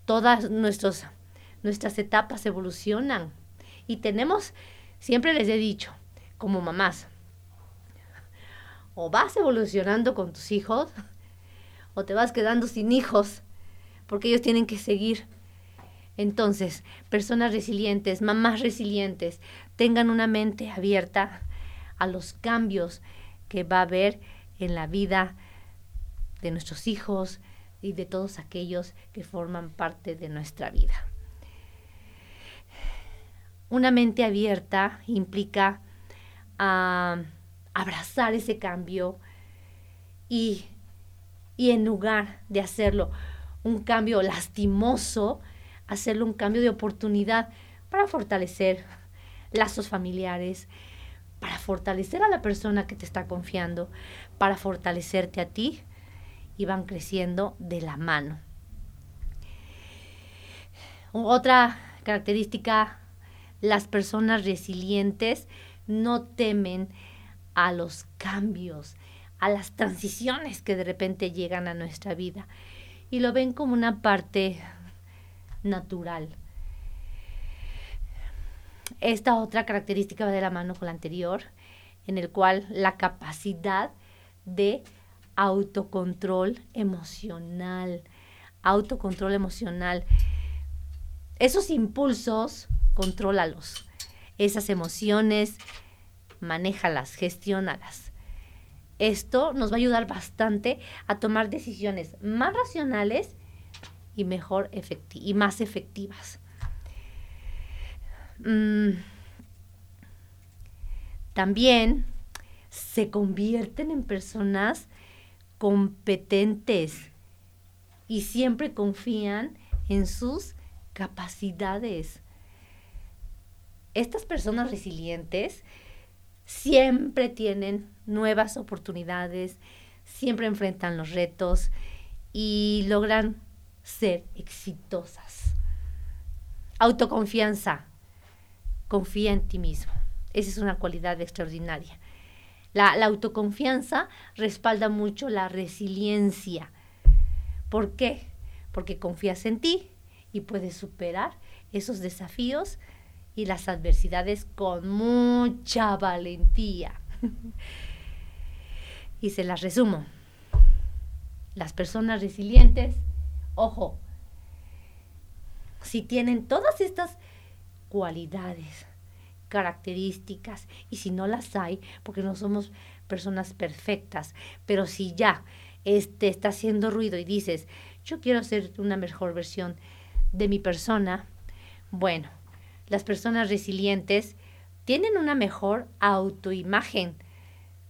Todas nuestras etapas evolucionan. Y tenemos, siempre les he dicho, como mamás, o vas evolucionando con tus hijos, o te vas quedando sin hijos, porque ellos tienen que seguir. Entonces, personas resilientes, mamás resilientes, tengan una mente abierta a los cambios que va a haber en la vida de nuestros hijos y de todos aquellos que forman parte de nuestra vida. Una mente abierta implica ah, abrazar ese cambio y, y en lugar de hacerlo un cambio lastimoso, hacerlo un cambio de oportunidad para fortalecer lazos familiares, para fortalecer a la persona que te está confiando, para fortalecerte a ti y van creciendo de la mano. Otra característica, las personas resilientes no temen a los cambios, a las transiciones que de repente llegan a nuestra vida y lo ven como una parte natural. Esta otra característica va de la mano con la anterior, en el cual la capacidad de autocontrol emocional, autocontrol emocional. Esos impulsos, contrólalos. Esas emociones, manéjalas, gestiónalas. Esto nos va a ayudar bastante a tomar decisiones más racionales y mejor y más efectivas. Mm. También se convierten en personas competentes y siempre confían en sus capacidades. Estas personas resilientes siempre tienen nuevas oportunidades, siempre enfrentan los retos y logran ser exitosas. Autoconfianza. Confía en ti mismo. Esa es una cualidad extraordinaria. La, autoconfianza respalda mucho la resiliencia. ¿Por qué? Porque confías en ti y puedes superar esos desafíos y las adversidades con mucha valentía. [LAUGHS] y se las resumo. Las personas resilientes, ojo, si tienen todas estas cualidades, características, y si no las hay, porque no somos personas perfectas, pero si ya este está haciendo ruido y dices, yo quiero ser una mejor versión de mi persona, bueno, las personas resilientes tienen una mejor autoimagen.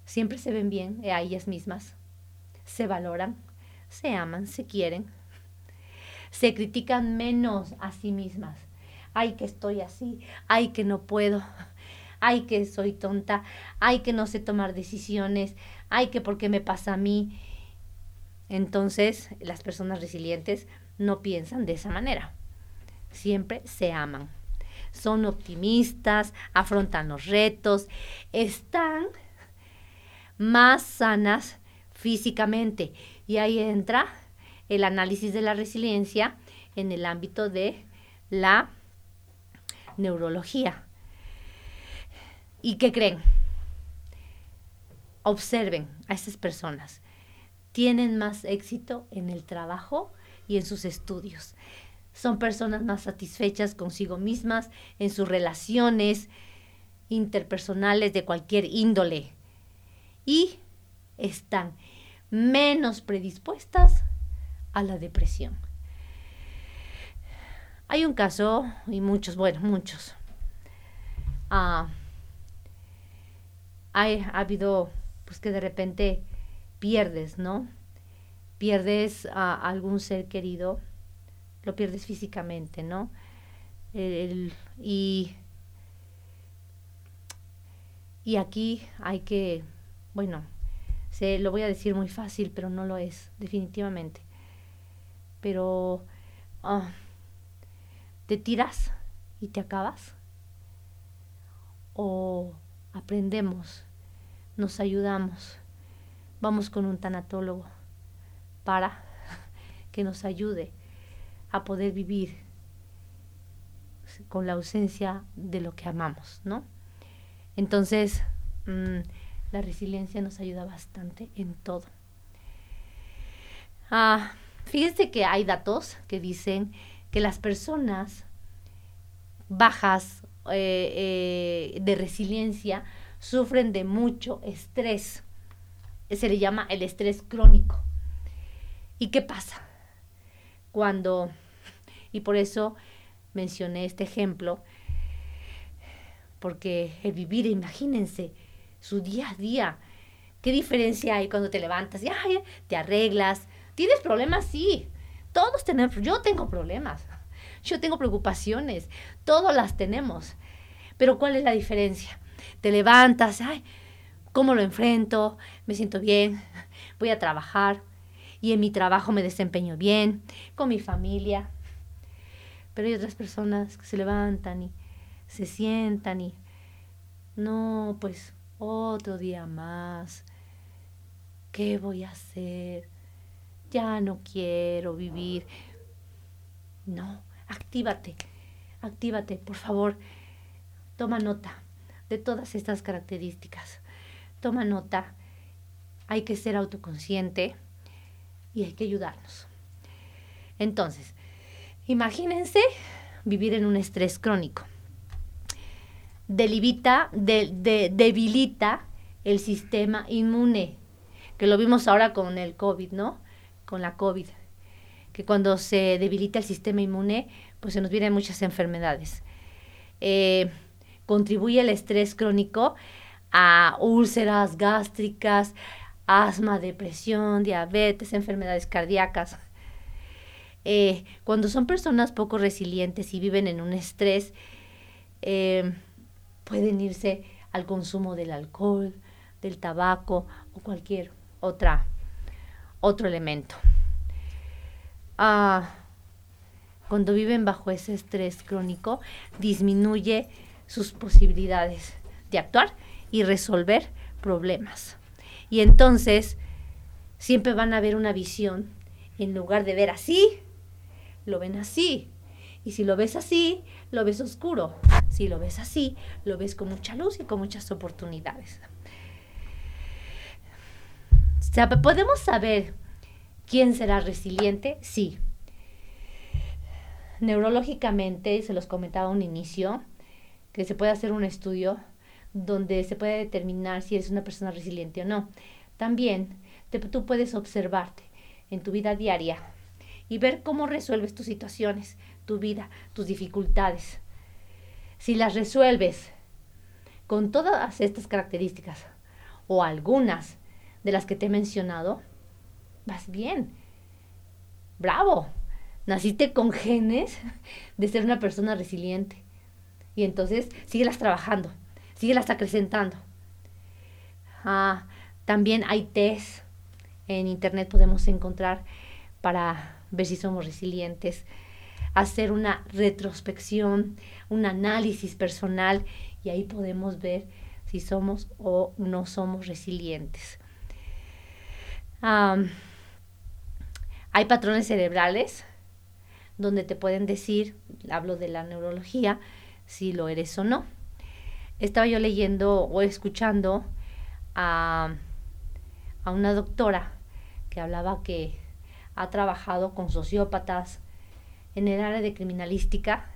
Siempre se ven bien a ellas mismas. Se valoran, se aman, se quieren. Se critican menos a sí mismas. Ay, que estoy así. Ay, que no puedo. Ay, que soy tonta. Ay, que no sé tomar decisiones. Ay, que por qué me pasa a mí. Entonces, las personas resilientes no piensan de esa manera. Siempre se aman. Son optimistas, afrontan los retos, están más sanas físicamente. Y ahí entra el análisis de la resiliencia en el ámbito de la neurología. ¿Y qué creen? Observen a estas personas tienen más éxito en el trabajo y en sus estudios. Son personas más satisfechas consigo mismas en sus relaciones interpersonales de cualquier índole y están menos predispuestas a la depresión. Hay un caso, y muchos, bueno, muchos. Ah, ha habido, pues que de repente pierdes, ¿no? Pierdes a algún ser querido, lo pierdes físicamente, ¿no? y, y aquí hay que, bueno, se lo voy a decir muy fácil, pero no lo es, definitivamente. Pero ah, te tiras y te acabas. O aprendemos, nos ayudamos vamos con un tanatólogo para [LAUGHS] que nos ayude a poder vivir con la ausencia de lo que amamos, ¿no? Entonces, mm, la resiliencia nos ayuda bastante en todo. Ah, fíjense que hay datos que dicen que las personas bajas eh, eh, de resiliencia sufren de mucho estrés se le llama el estrés crónico. ¿Y qué pasa? Cuando, y por eso mencioné este ejemplo, porque el vivir, imagínense, su día a día, ¿qué diferencia hay cuando te levantas y te arreglas? ¿Tienes problemas? Sí, todos tenemos, yo tengo problemas, yo tengo preocupaciones, todos las tenemos, pero ¿cuál es la diferencia? Te levantas, ay, ¿Cómo lo enfrento? Me siento bien, voy a trabajar y en mi trabajo me desempeño bien, con mi familia. Pero hay otras personas que se levantan y se sientan y, no, pues otro día más. ¿Qué voy a hacer? Ya no quiero vivir. No, actívate, actívate, por favor. Toma nota de todas estas características toma nota, hay que ser autoconsciente y hay que ayudarnos. Entonces, imagínense vivir en un estrés crónico. Debilita, debilita el sistema inmune, que lo vimos ahora con el COVID, ¿no? Con la COVID, que cuando se debilita el sistema inmune, pues se nos vienen muchas enfermedades. Eh, contribuye el estrés crónico a úlceras gástricas, asma, depresión, diabetes, enfermedades cardíacas. Eh, cuando son personas poco resilientes y viven en un estrés, eh, pueden irse al consumo del alcohol, del tabaco o cualquier otra, otro elemento. Ah, cuando viven bajo ese estrés crónico, disminuye sus posibilidades de actuar y resolver problemas. Y entonces siempre van a ver una visión, en lugar de ver así, lo ven así. Y si lo ves así, lo ves oscuro. Si lo ves así, lo ves con mucha luz y con muchas oportunidades. ¿Podemos saber quién será resiliente? Sí. neurológicamente, se los comentaba a un inicio, que se puede hacer un estudio donde se puede determinar si eres una persona resiliente o no. También tú puedes observarte en tu vida diaria y ver cómo resuelves tus situaciones, tu vida, tus dificultades. Si las resuelves con todas estas características o algunas de las que te he mencionado, vas bien. Bravo. Naciste con genes de ser una persona resiliente. Y entonces síguelas trabajando, síguelas acrecentando. Ah, también hay test en internet podemos encontrar para ver si somos resilientes, hacer una retrospección, un análisis personal y ahí podemos ver si somos o no somos resilientes. hay patrones cerebrales donde te pueden decir, hablo de la neurología, si lo eres o no. Estaba yo leyendo o escuchando a, a una doctora que hablaba que ha trabajado con sociópatas en el área de criminalística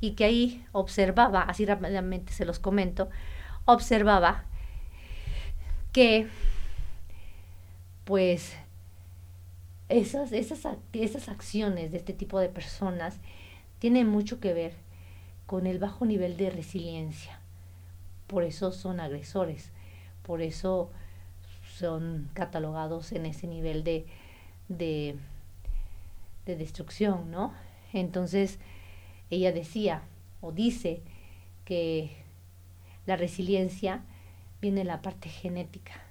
y que ahí observaba, así rápidamente se los comento, observaba que pues esas, esas, esas acciones de este tipo de personas tienen mucho que ver con el bajo nivel de resiliencia. Por eso son agresores, por eso son catalogados en ese nivel de, de, de destrucción, ¿no? Entonces, ella decía o dice que la resiliencia viene de la parte genética.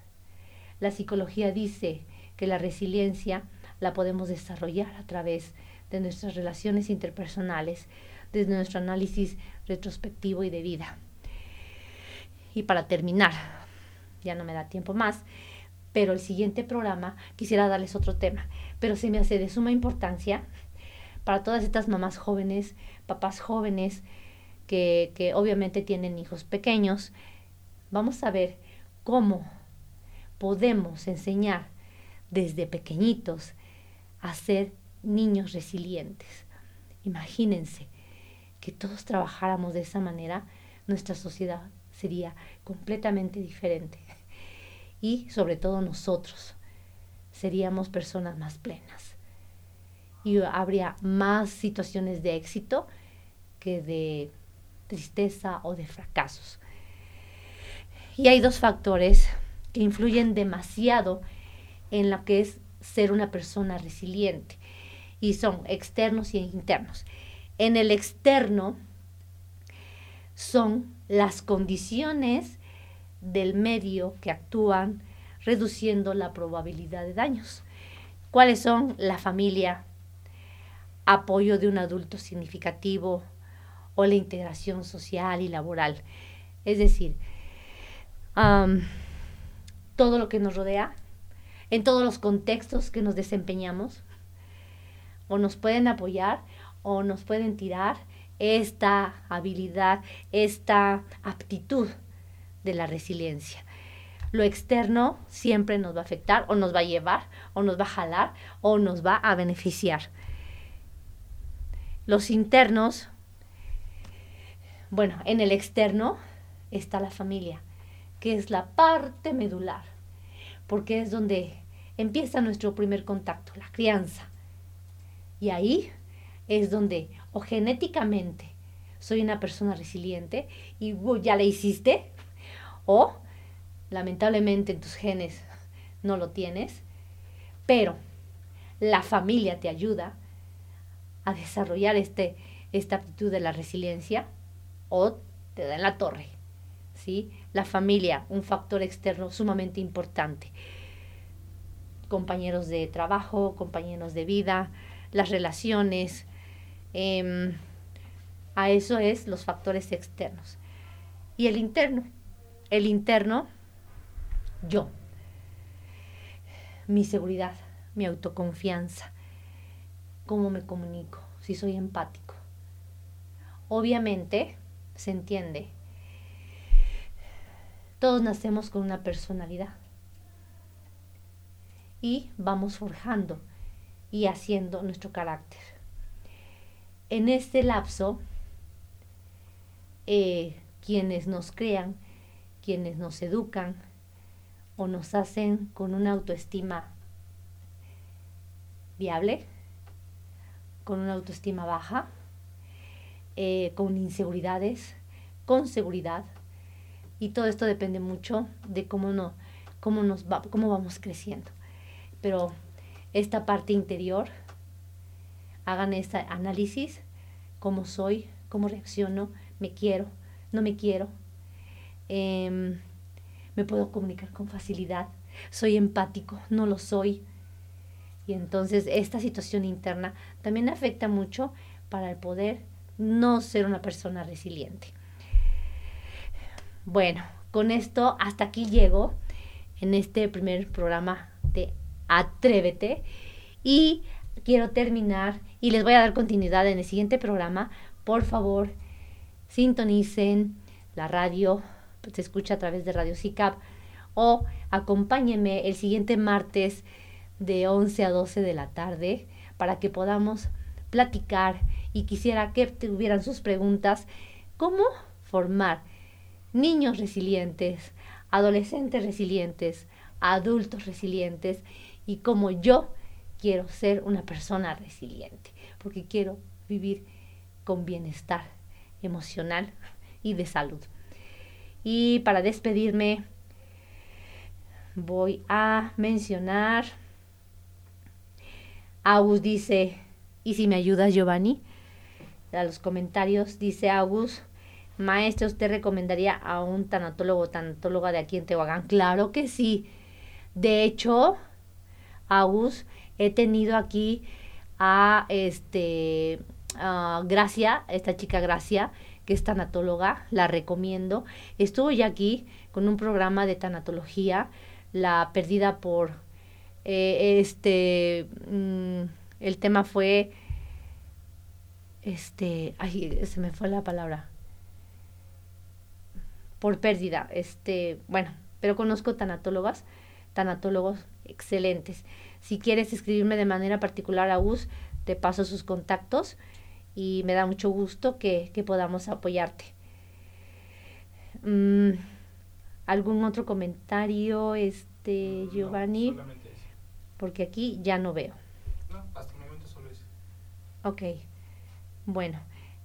La psicología dice que la resiliencia la podemos desarrollar a través de nuestras relaciones interpersonales, desde nuestro análisis retrospectivo y de vida. Y para terminar, ya no me da tiempo más, pero el siguiente programa quisiera darles otro tema, pero se me hace de suma importancia para todas estas mamás jóvenes, papás jóvenes, que, que obviamente tienen hijos pequeños. Vamos a ver cómo podemos enseñar desde pequeñitos a ser niños resilientes. Imagínense que todos trabajáramos de esa manera, nuestra sociedad sería completamente diferente y sobre todo nosotros seríamos personas más plenas y habría más situaciones de éxito que de tristeza o de fracasos. Y hay dos factores que influyen demasiado en lo que es ser una persona resiliente y son externos y internos. En el externo son las condiciones del medio que actúan reduciendo la probabilidad de daños. ¿Cuáles son la familia, apoyo de un adulto significativo o la integración social y laboral? Es decir, todo lo que nos rodea, en todos los contextos que nos desempeñamos, o nos pueden apoyar o nos pueden tirar esta habilidad, esta aptitud de la resiliencia. Lo externo siempre nos va a afectar o nos va a llevar o nos va a jalar o nos va a beneficiar. Los internos, bueno, en el externo está la familia, que es la parte medular, porque es donde empieza nuestro primer contacto, la crianza. Y ahí es donde o genéticamente soy una persona resiliente y ya la hiciste, o lamentablemente en tus genes no lo tienes, pero la familia te ayuda a desarrollar este, esta actitud de la resiliencia o te da en la torre. ¿sí? La familia, un factor externo sumamente importante. Compañeros de trabajo, compañeros de vida, las relaciones. Em, a eso es los factores externos. Y el interno, el interno, yo. Mi seguridad, mi autoconfianza, cómo me comunico, si soy empático. Obviamente, se entiende, todos nacemos con una personalidad y vamos forjando y haciendo nuestro carácter. En este lapso, eh, quienes nos crean, quienes nos educan o nos hacen con una autoestima viable, con una autoestima baja, eh, con inseguridades, con seguridad. Y todo esto depende mucho de cómo, no, cómo, nos va, cómo vamos creciendo. Pero esta parte interior, hagan este análisis, cómo soy, cómo reacciono, me quiero, no me quiero, em, me puedo comunicar con facilidad, soy empático, no lo soy. Y entonces esta situación interna también afecta mucho para el poder no ser una persona resiliente. Bueno, con esto hasta aquí llego en este primer programa de Atrévete y quiero terminar y les voy a dar continuidad en el siguiente programa. Por favor, sintonicen la radio, se escucha a través de Radio CICAP o acompáñenme el siguiente martes de 11 a 12 de la tarde para que podamos platicar y quisiera que tuvieran sus preguntas. ¿Cómo formar niños resilientes, adolescentes resilientes, adultos resilientes y cómo yo quiero ser una persona resiliente? Porque quiero vivir con bienestar emocional y de salud. Y para despedirme voy a mencionar, Agus dice, ¿y si me ayudas Giovanni? a los comentarios, dice Agus, maestro, ¿usted recomendaría a un tanatólogo o tanatóloga de aquí en Tehuacán? Claro que sí. De hecho, Agus, he tenido aquí a este Gracia, esta chica Gracia, que es tanatóloga, la recomiendo. Estuvo ya aquí con un programa de tanatología, la perdida por eh, este, mm, el tema fue este, ay, se me fue la palabra, por pérdida, este, bueno, pero conozco tanatólogas, tanatólogos excelentes. Si quieres escribirme de manera particular a US, te paso sus contactos y me da mucho gusto que, podamos apoyarte. Mm, ¿Algún otro comentario, este, Giovanni? Porque aquí ya no veo. No, hasta el momento solo es. Ok. Bueno,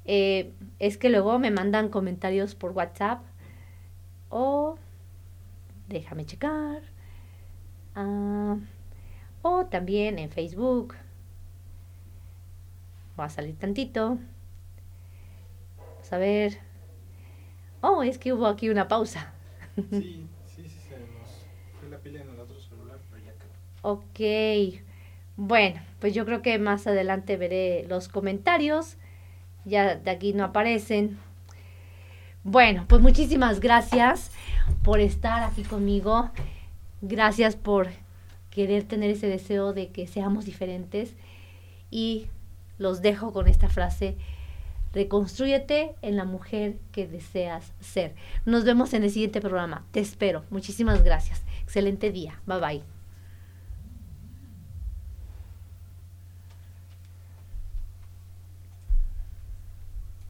eh, es que luego me mandan comentarios por WhatsApp o déjame checar. Ah, o también en Facebook. Va a salir tantito. Vamos a ver. Oh, es que hubo aquí una pausa. Sí, sí, [LAUGHS] sí, se nos fue la pila en el otro celular, pero ya quedó. Ok. Bueno, pues yo creo que más adelante veré los comentarios ya de aquí no aparecen. Bueno, pues muchísimas gracias por estar aquí conmigo. Gracias por querer tener ese deseo de que seamos diferentes. Y los dejo con esta frase. Reconstrúyete en la mujer que deseas ser. Nos vemos en el siguiente programa. Te espero. Muchísimas gracias. Excelente día. Bye bye.